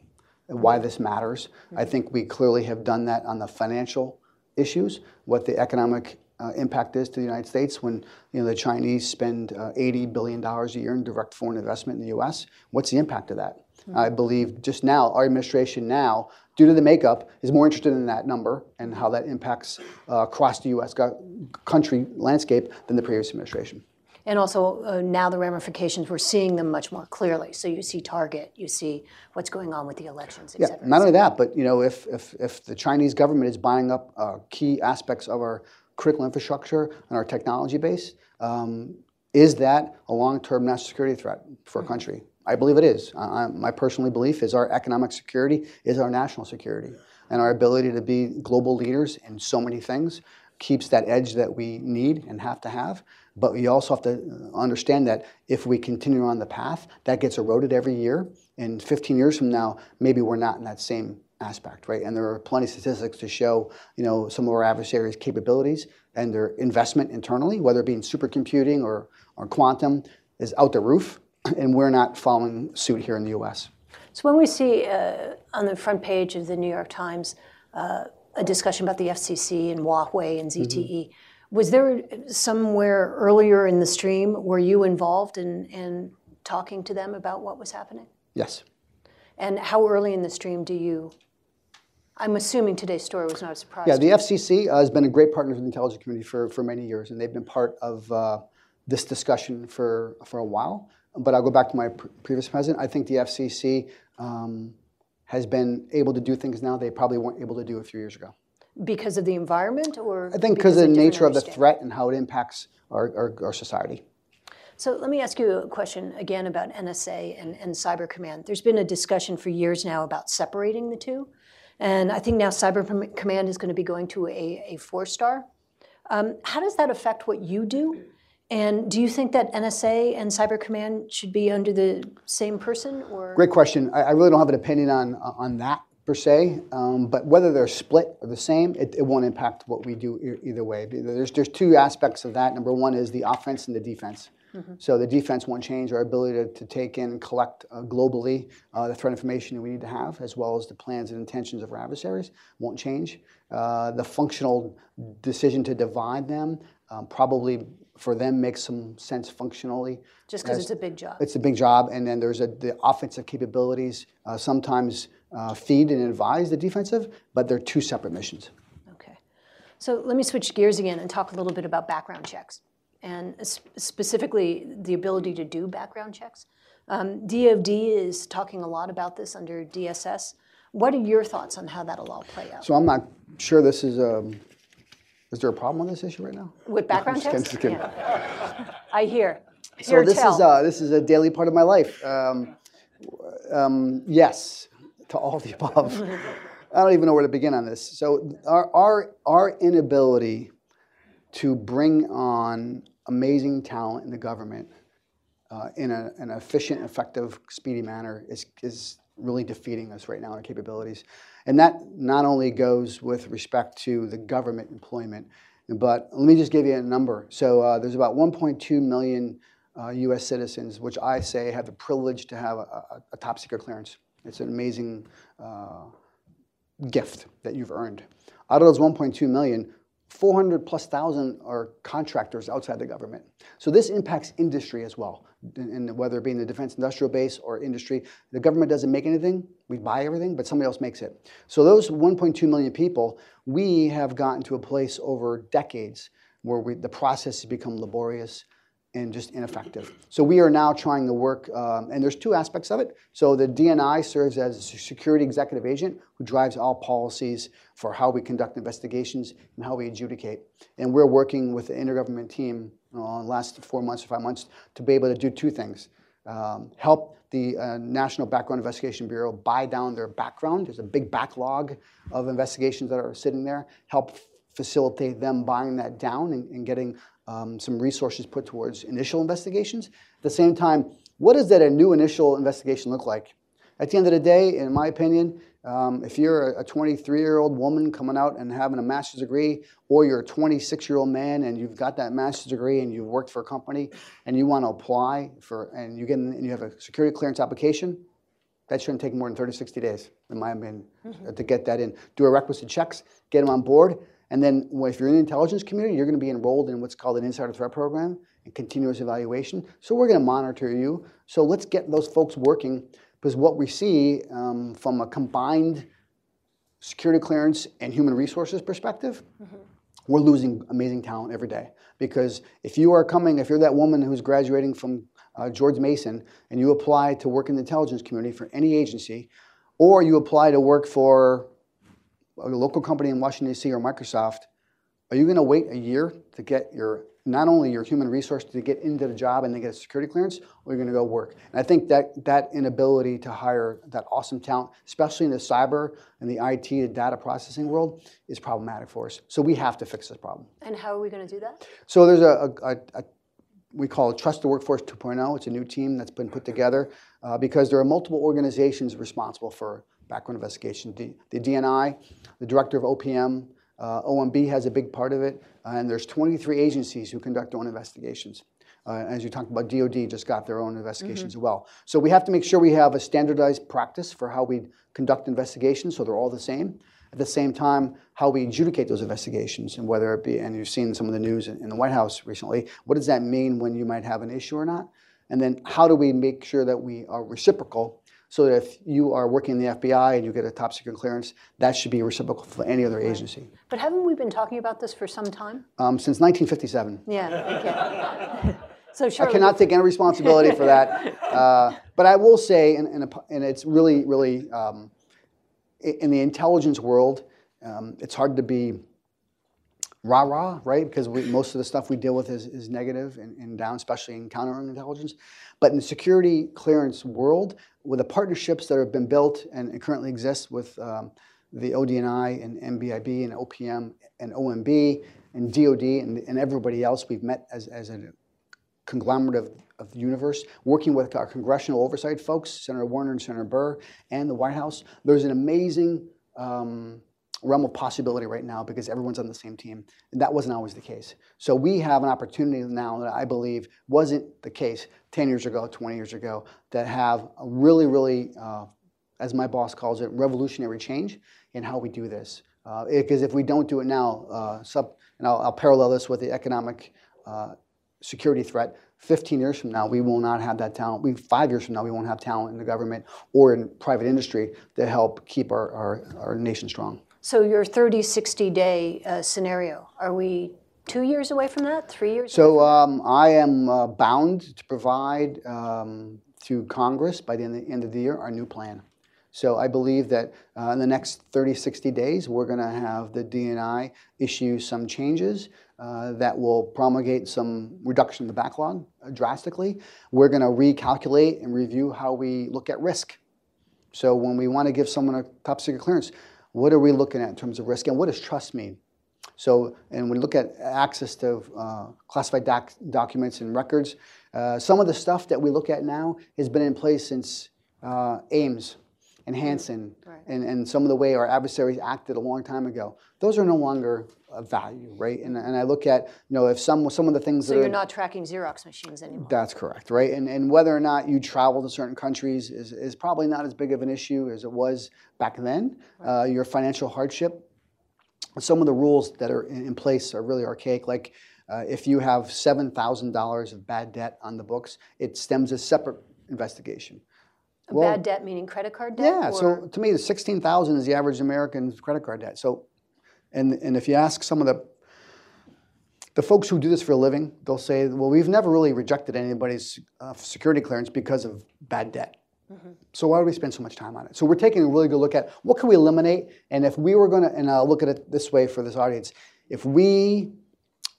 and why this matters. I think we clearly have done that on the financial issues, what the economic uh, impact is to the United States when you know the Chinese spend uh, 80 billion dollars a year in direct foreign investment in the U.S. What's the impact of that? I believe just now our administration now, due to the makeup, is more interested in that number and how that impacts uh, across the U.S. Go- country landscape than the previous administration. And also uh, now the ramifications, we're seeing them much more clearly. So you see Target, you see what's going on with the elections, et Yeah, cetera. not only that, but you know, if, if, if the Chinese government is buying up uh, key aspects of our critical infrastructure and our technology base, um, is that a long-term national security threat for a country? I believe it is. I, I, my personal belief is our economic security is our national security, and our ability to be global leaders in so many things keeps that edge that we need and have to have. But we also have to understand that if we continue on the path, that gets eroded every year. And 15 years from now, maybe we're not in that same aspect, right? And there are plenty of statistics to show, you know, some of our adversaries' capabilities and their investment internally, whether it be in supercomputing or, or quantum, is out the roof, and we're not following suit here in the U.S. So when we see uh, on the front page of the New York Times uh, a discussion about the FCC and Huawei and ZTE, was there somewhere earlier in the stream were you involved in, in talking to them about what was happening? Yes. And how early in the stream do you? I'm assuming today's story was not a surprise. Yeah, the. FCC uh, has been a great partner with the intelligence community for, for many years, and they've been part of uh, this discussion for, for a while. But I'll go back to my pr- previous president. I think the FCC um, has been able to do things now they probably weren't able to do a few years ago. because of the environment, or I think because of the nature of the threat and how it impacts our, our, our society. So let me ask you a question again about NSA and, and Cyber Command. There's been a discussion for years now about separating the two. And I think now Cyber Command is going to be going to a, a four star. Um, how does that affect what you do? And do you think that NSA and Cyber Command should be under the same person? Or Great question. I, I really don't have an opinion on on that per se, um, but whether they're split or the same, it, it won't impact what we do e- either way. There's there's two aspects of that. Number one is the offense and the defense. So the defense won't change our ability to, to take in and collect uh, globally uh, the threat information that we need to have, as well as the plans and intentions of our adversaries, won't change. Uh, the functional decision to divide them um, probably for them makes some sense functionally. just because it's a big job? it's a big job, and then there's a, the offensive capabilities uh, sometimes uh, feed and advise the defensive, but they're two separate missions. Okay. So let me switch gears again and talk a little bit about background checks, and specifically the ability to do background checks. Um, DoD is talking a lot about this under DSS. What are your thoughts on how that'll all play out? So I'm not sure this is. Um, is there a problem on this issue right now? With background checks? kidding. Yeah. I hear. So this tell. is uh, this is a daily part of my life. Um, um, yes, to all the above. I don't even know where to begin on this. So our our our inability to bring on amazing talent in the government uh, in a, an efficient, effective, speedy manner is, is really defeating us right now in our capabilities. And that not only goes with respect to the government employment, but let me just give you a number. So uh, there's about 1.2 million uh, U.S. citizens, which I say have the privilege to have a, a, a top secret clearance. It's an amazing uh, gift that you've earned. Out of those 1.2 million, 400 plus thousand are contractors outside the government. So this impacts industry as well, and whether it be in the defense industrial base or industry. The government doesn't make anything, we buy everything, but somebody else makes it. So those 1.2 million people, we have gotten to a place over decades where we, the process has become laborious and just ineffective. So we are now trying to work, um, and there's two aspects of it. So the DNI serves as a security executive agent who drives all policies for how we conduct investigations and how we adjudicate. And we're working with the intergovernment team uh, in the last four months or five months to be able to do two things. Um, help the uh, National Background Investigation Bureau buy down their background. There's a big backlog of investigations that are sitting there. Help facilitate them buying that down and, and getting um, some resources put towards initial investigations. At the same time, what does that a new initial investigation look like? At the end of the day, in my opinion, Um, if you're a 23 year old woman coming out and having a master's degree, or you're a 26 year old man and you've got that master's degree and you've worked for a company and you want to apply for, and you, get in, and you have a security clearance application, that shouldn't take more than 30, 60 days, in my opinion, mm-hmm. to get that in. Do a requisite checks, get them on board, and then if you're in the intelligence community, you're going to be enrolled in what's called an insider threat program and continuous evaluation. So we're going to monitor you. So let's get those folks working because what we see um, from a combined security clearance and human resources perspective, mm-hmm. we're losing amazing talent every day. Because if you are coming, if you're that woman who's graduating from uh, George Mason and you apply to work in the intelligence community for any agency, or you apply to work for a local company in Washington, D.C. or Microsoft, are you going to wait a year to get your not only your human resource to get into the job and then get a security clearance, or you're going to go work. And I think that that inability to hire that awesome talent, especially in the cyber and the IT, the data processing world, is problematic for us. So we have to fix this problem. And how are we going to do that? So there's a, a, a we call it Trusted Workforce 2.0. It's a new team that's been put together uh, because there are multiple organizations responsible for background investigation. the DNI, the director of OPM, uh, OMB has a big part of it, uh, and there's 23 agencies who conduct their own investigations. Uh, as you talked about, DoD just got their own investigations mm-hmm. as well. So we have to make sure we have a standardized practice for how we conduct investigations, so they're all the same. At the same time, how we adjudicate those investigations, and whether it be, and you've seen some of the news in, in the White House recently, what does that mean when you might have an issue or not? And then how do we make sure that we are reciprocal so that if you are working in the FBI and you get a top secret clearance, that should be reciprocal for any other agency. But haven't we been talking about this for some time? Um, since 1957. Yeah, okay. so I cannot take any responsibility for that. Uh, but I will say, and, and, and it's really, really, um, in the intelligence world, um, it's hard to be rah rah, right? Because we, most of the stuff we deal with is, is negative and, and down, especially in counterintelligence. But in the security clearance world, with the partnerships that have been built and, currently exist with um, the ODNI and NBIB and OPM and OMB and DOD and, and everybody else we've met as, as a conglomerate of, of the universe, working with our congressional oversight folks, Senator Warner and Senator Burr, and the White House. There's an amazing um, realm of possibility right now because everyone's on the same team. And that wasn't always the case. So we have an opportunity now that I believe wasn't the case 10 years ago, 20 years ago, that have a really, really, uh, as my boss calls it, revolutionary change in how we do this. Because uh, if we don't do it now, uh, sub, and I'll, I'll, parallel this with the economic uh, security threat. 15 years from now, we will not have that talent. We, five years from now, we won't have talent in the government or in private industry to help keep our, our, our nation strong. So your 30, 60 day uh, scenario, are we two years away from that, three years? So um, I am uh, bound to provide um, through Congress by the end of the year our new plan. So I believe that uh, in the next 30, 60 days, we're going to have the DNI issue some changes uh, that will promulgate some reduction in the backlog uh, drastically. We're going to recalculate and review how we look at risk. So when we want to give someone a top secret clearance, what are we looking at in terms of risk, and what does trust mean? So, and we look at access to uh, classified doc documents and records, uh, some of the stuff that we look at now has been in place since uh, Ames and Hanssen, right. and, and some of the way our adversaries acted a long time ago. Those are no longer of value, right? And, and I look at, you know, if some some of the things so that you're are, not tracking Xerox machines anymore. That's correct, right? And and whether or not you travel to certain countries is, is probably not as big of an issue as it was back then. Right. Uh, your financial hardship, some of the rules that are in, in place are really archaic, like. Uh, if you have $7,000 of bad debt on the books, it stems a separate investigation. A well, bad debt meaning credit card debt? Yeah, or? so to me, the 16,000 is the average American's credit card debt. So and, and if you ask some of the the folks who do this for a living, they'll say, well, we've never really rejected anybody's uh, security clearance because of bad debt. Mm-hmm. So why do we spend so much time on it? So we're taking a really good look at what can we eliminate, and if we were going to, and I'll look at it this way for this audience, if we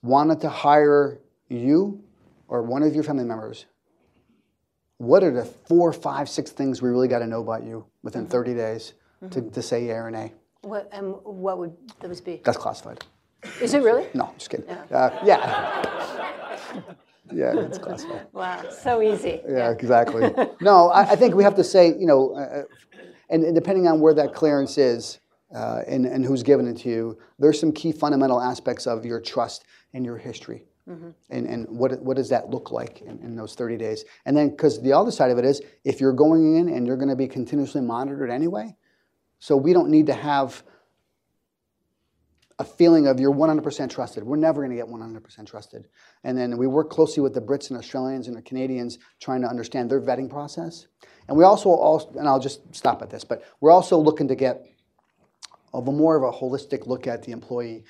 wanted to hire you or one of your family members, what are the four, five, six things we really got to know about you within mm-hmm. 30 days mm-hmm. to, to say yeah or nay? What, and what would those be? That's classified. Is it really? No, just kidding. Yeah. Uh, yeah. yeah, it's classified. Wow, so easy. Yeah, yeah. exactly. no, I, I, think we have to say, you know, uh, uh and, and depending on where that clearance is uh, and, and who's given it to you, there's some key fundamental aspects of your trust and your history. Mm-hmm. And, and what, what does that look like in, in those 30 days? And then, because the other side of it is, if you're going in and you're going to be continuously monitored anyway, so we don't need to have a feeling of you're 100% trusted. We're never going to get 100% trusted. And then we work closely with the Brits and Australians and the Canadians trying to understand their vetting process. And we also, also and I'll just stop at this, but we're also looking to get of a more of a holistic look at the employee.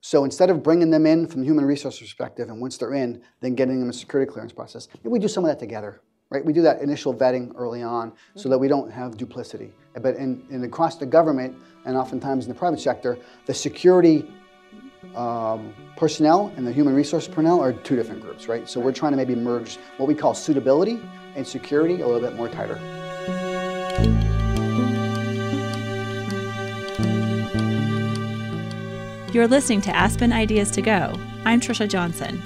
So instead of bringing them in from human resource perspective, and once they're in, then getting them a security clearance process, we do some of that together, right? We do that initial vetting early on so that we don't have duplicity. But in, in across the government and oftentimes in the private sector, the security um, personnel and the human resource personnel are two different groups, right? So we're trying to maybe merge what we call suitability and security a little bit more tighter. You're listening to Aspen Ideas to Go. I'm Trisha Johnson.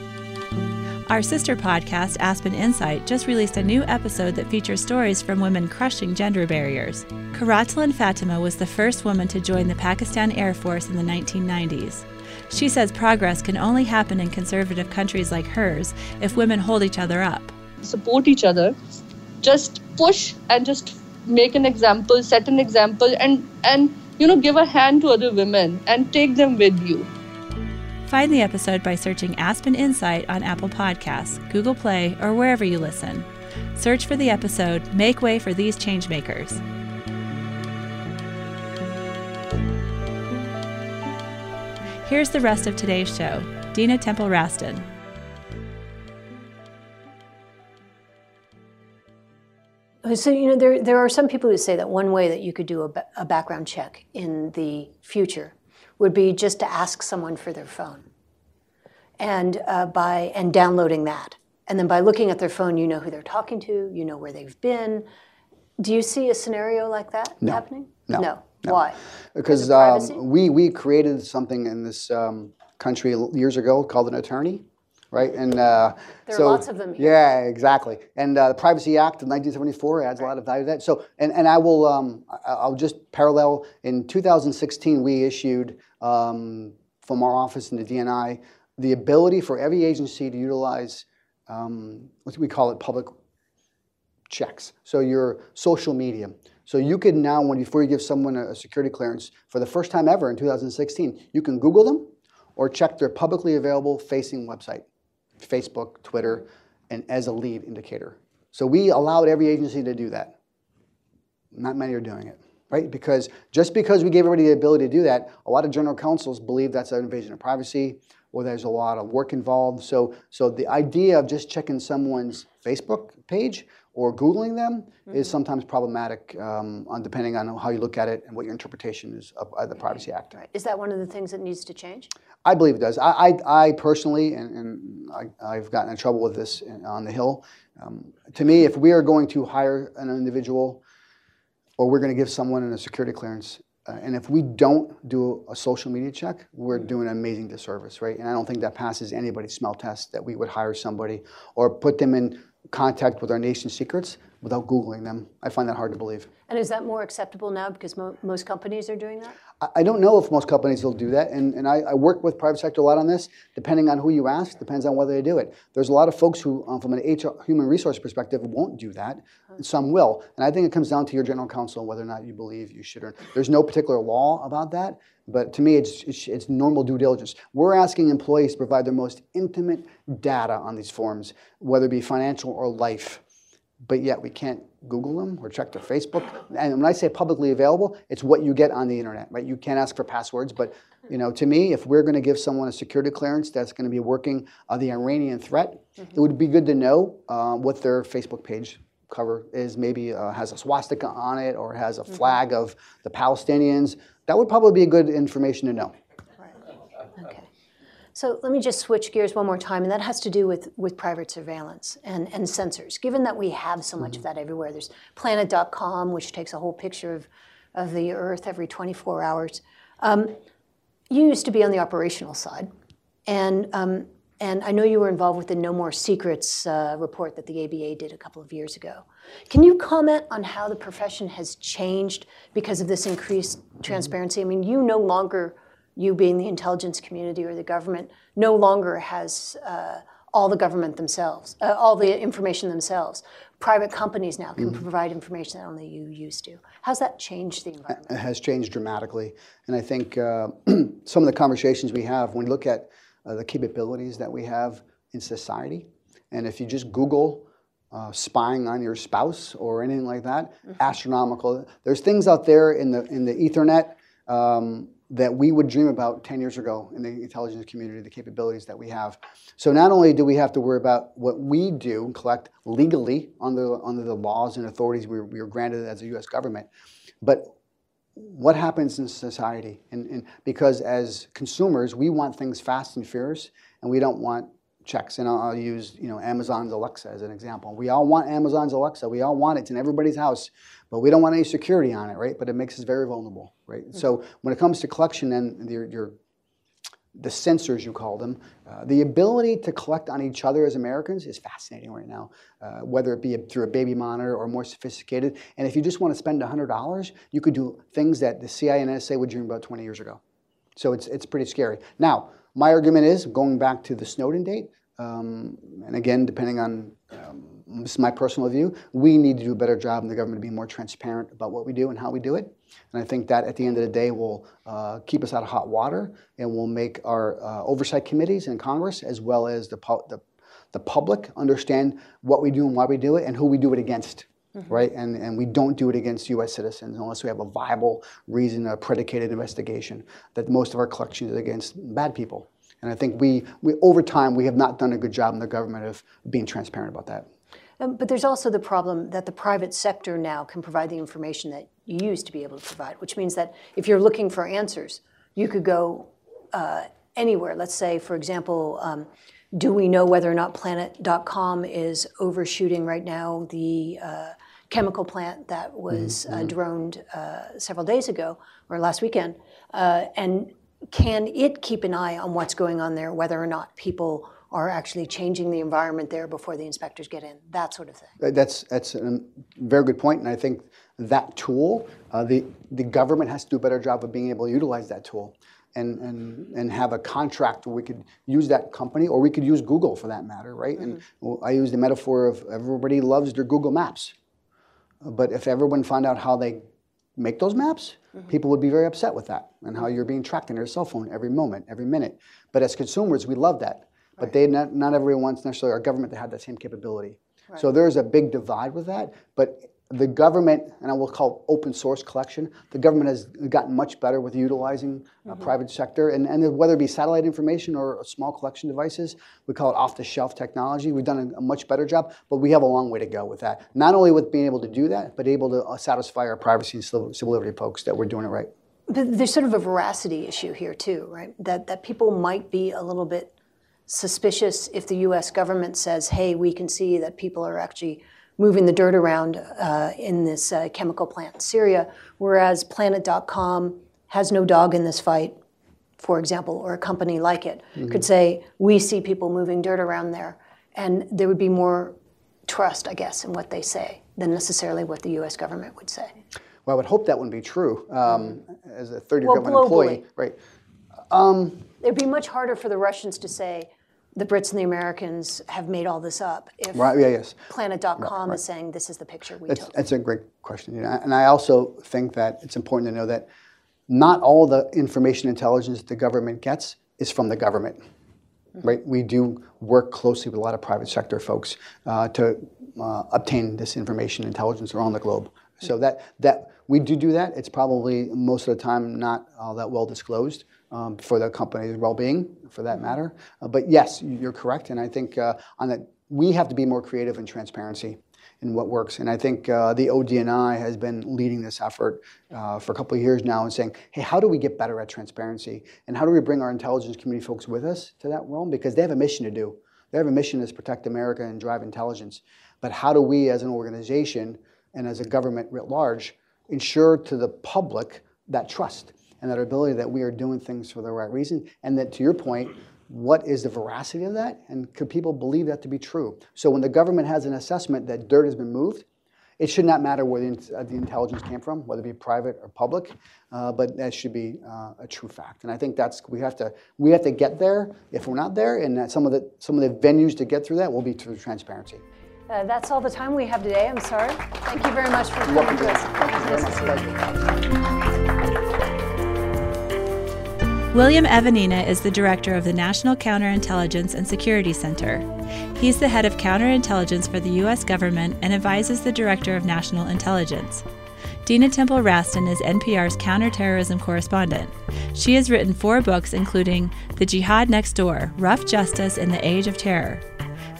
Our sister podcast, Aspen Insight, just released a new episode that features stories from women crushing gender barriers. Karatlan Fatima was the first woman to join the Pakistan Air Force in the 1990s. She says progress can only happen in conservative countries like hers if women hold each other up. support each other just push and just make an example set an example and and you know give a hand to other women and take them with you Find the episode by searching Aspen Insight on Apple Podcasts, Google Play, or wherever you listen. Search for the episode Make Way for These Changemakers. Here's the rest of today's show. Dina Temple Raston. So, you know, there, there are some people who say that one way that you could do a, a background check in the future would be just to ask someone for their phone and, uh, by, and downloading that. And then by looking at their phone, you know who they're talking to, you know where they've been. Do you see a scenario like that happening? No. No. Why? Because um, we, we created something in this um, country years ago called an attorney, right? And uh, There are so, lots of them here. Yeah, exactly. And uh, the Privacy Act of 1974 adds a lot of value to that. So, and, and I will, um, I'll just parallel. In 2016, we issued um, from our office in the DNI the ability for every agency to utilize um, what we call it public checks. So your social media. So you could now, when before you give someone a, a security clearance for the first time ever in 2016, you can Google them or check their publicly available facing website, Facebook, Twitter, and as a lead indicator. So we allowed every agency to do that. Not many are doing it, right? Because just because we gave everybody the ability to do that, a lot of general counsels believe that's an invasion of privacy or there's a lot of work involved. So, so the idea of just checking someone's Facebook page or Googling them is sometimes problematic, um, on, depending on how you look at it and what your interpretation is of, of the Privacy Act. Right. Is that one of the things that needs to change? I believe it does. I, I, I personally, and, and I, I've gotten in trouble with this on the Hill. Um, to me, if we are going to hire an individual or we're going to give someone a security clearance, uh, and if we don't do a social media check, we're doing an amazing disservice, right? And I don't think that passes anybody's smell test that we would hire somebody or put them in contact with our nation's secrets without Googling them. I find that hard to believe. And is that more acceptable now because mo- most companies are doing that? I- I don't know if most companies will do that, and, and I, I work with private sector a lot on this. Depending on who you ask, depends on whether they do it. There's a lot of folks who, um, from an HR, human resource perspective, won't do that. and Some will, and I think it comes down to your general counsel whether or not you believe you should. Or there's no particular law about that, but to me, it's, it's it's normal due diligence. We're asking employees to provide their most intimate data on these forms, whether it be financial or life but yet we can't Google them or check their Facebook. And when I say publicly available, it's what you get on the internet, right? You can't ask for passwords, but you know, to me, if we're going to give someone a security clearance that's going to be working on the Iranian threat, it would be good to know uh, what their Facebook page cover is. Maybe uh, has a swastika on it or has a flag of the Palestinians. That would probably be good information to know. Right. Okay. So let me just switch gears one more time, and that has to do with, with private surveillance and, and sensors. Given that we have so much of that everywhere, there's planet.com, which takes a whole picture of, of the Earth every 24 hours. Um, you used to be on the operational side, and um, and I know you were involved with the No More Secrets uh, report that the ABA did a couple of years ago. Can you comment on how the profession has changed because of this increased transparency? I mean, you no longer, you being the intelligence community or the government, no longer has uh, all the government themselves, uh, all the information themselves. Private companies now can mm-hmm. provide information that only you used to. How's that changed the environment? It has changed dramatically. And I think uh, some of the conversations we have, when we look at uh, the capabilities that we have in society, and if you just Google uh, spying on your spouse or anything like that, mm-hmm. astronomical. There's things out there in the in the Ethernet um, that we would dream about 10 years ago in the intelligence community, the capabilities that we have. So not only do we have to worry about what we do and collect legally under, under the laws and authorities we, we are granted as a U.S. government, but what happens in society? And, and because as consumers, we want things fast and furious, and we don't want checks. And I'll, I'll, use you know Amazon's Alexa as an example. We all want Amazon's Alexa. We all want it. It's in everybody's house, but we don't want any security on it, right? But it makes us very vulnerable, right? Mm-hmm. So when it comes to collection and your, your the sensors you call them, uh, the ability to collect on each other as Americans is fascinating right now, uh, whether it be a, through a baby monitor or more sophisticated. And if you just want to spend $100, you could do things that the CIA and NSA would dream about 20 years ago. So it's, it's pretty scary. Now, my argument is, going back to the Snowden date, um, and again, depending on um, this is my personal view, we need to do a better job in the government to be more transparent about what we do and how we do it. And I think that at the end of the day will uh, keep us out of hot water and will make our uh, oversight committees in Congress as well as the, pu- the, the, public understand what we do and why we do it and who we do it against. Mm-hmm. Right, and and we don't do it against U.S. citizens unless we have a viable reason, a predicated investigation. That most of our collection is against bad people. And I think we, we, over time, we have not done a good job in the government of being transparent about that. Um, but there's also the problem that the private sector now can provide the information that you used to be able to provide, which means that if you're looking for answers, you could go uh, anywhere. Let's say, for example, um, do we know whether or not Planet.com is overshooting right now the uh, chemical plant that was mm-hmm. uh, droned uh, several days ago or last weekend? Uh, and can it keep an eye on what's going on there, whether or not people are actually changing the environment there before the inspectors get in, that sort of thing? That's, that's a very good point, and I think that tool, uh, the, the government has to do a better job of being able to utilize that tool. And, and, and have a contract where we could use that company, or we could use Google for that matter, right? Mm-hmm. And I use the metaphor of everybody loves their Google Maps. But if everyone found out how they make those maps, mm-hmm. people would be very upset with that and how you're being tracked in your cell phone every moment, every minute. But as consumers, we love that. But right. they not, not everyone wants necessarily our government to have that same capability. Right. So there's a big divide with that. But the government, and I will call open source collection, the government has gotten much better with utilizing uh, mm-hmm. private sector, and, and whether it be satellite information or small collection devices, we call it off-the-shelf technology. We've done a, a, much better job, but we have a long way to go with that. Not only with being able to do that, but able to uh, satisfy our privacy and civil, civil liberty folks that we're doing it right. But there's sort of a veracity issue here too, right? That that people might be a little bit suspicious if the U.S. government says, "Hey, we can see that people are actually." moving the dirt around uh, in this uh, chemical plant in Syria, whereas Planet.com has no dog in this fight, for example, or a company like it mm-hmm. could say, we see people moving dirt around there. And there would be more trust, I guess, in what they say than necessarily what the US government would say. Well, I would hope that wouldn't be true um, as a third year well, government globally, employee. Right. Um, It'd be much harder for the Russians to say, the Brits and the Americans have made all this up. If right, yeah, yes. Planet.com right, right. is saying this is the picture we that's, took. That's a great question. You know, and I also think that it's important to know that not all the information intelligence the government gets is from the government. Mm-hmm. Right? We do work closely with a lot of private sector folks uh, to uh, obtain this information intelligence around the globe. Mm-hmm. So that that we do do that. It's probably most of the time not all that well disclosed um, for the company's well-being, for that matter. Uh, but yes, you're correct, and I think uh, on that we have to be more creative in transparency in what works. And I think uh, the ODNI has been leading this effort uh, for a couple of years now and saying, hey, how do we get better at transparency? And how do we bring our intelligence community folks with us to that realm? Because they have a mission to do. They have a mission to protect America and drive intelligence. But how do we as an organization and as a government writ large ensure to the public that trust? And that ability that we are doing things for the right reason, and that to your point, what is the veracity of that, and could people believe that to be true? So when the government has an assessment that dirt has been moved, it should not matter where the, uh, the intelligence came from, whether it be private or public, uh, but that should be uh, a true fact. And I think that's we have to we have to get there. If we're not there, and some of the some of the venues to get through that will be through transparency. Uh, that's all the time we have today. I'm sorry. Thank you very much for coming to us. William Evanina is the director of the National Counterintelligence and Security Center. He's the head of counterintelligence for the U.S. government and advises the director of national intelligence. Dina Temple Raston is NPR's counterterrorism correspondent. She has written four books, including The Jihad Next Door Rough Justice in the Age of Terror.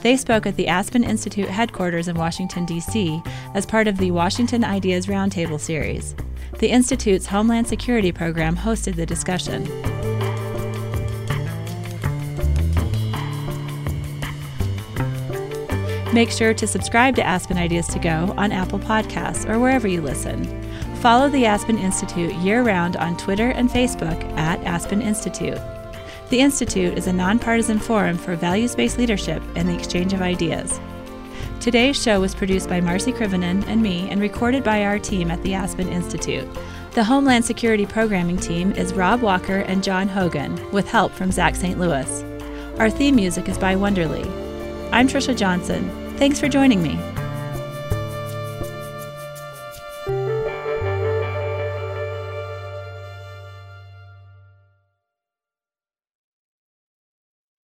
They spoke at the Aspen Institute headquarters in Washington, D.C., as part of the Washington Ideas Roundtable series. The Institute's Homeland Security program hosted the discussion. Make sure to subscribe to Aspen Ideas to Go on Apple Podcasts or wherever you listen. Follow the Aspen Institute year round on Twitter and Facebook at Aspen Institute. The Institute is a nonpartisan forum for values based leadership and the exchange of ideas. Today's show was produced by Marci Krivonen and me and recorded by our team at the Aspen Institute. The Homeland Security Programming team is Rob Walker and John Hogan, with help from Zach St. Louis. Our theme music is by Wonderly. I'm Trisha Johnson. Thanks for joining me.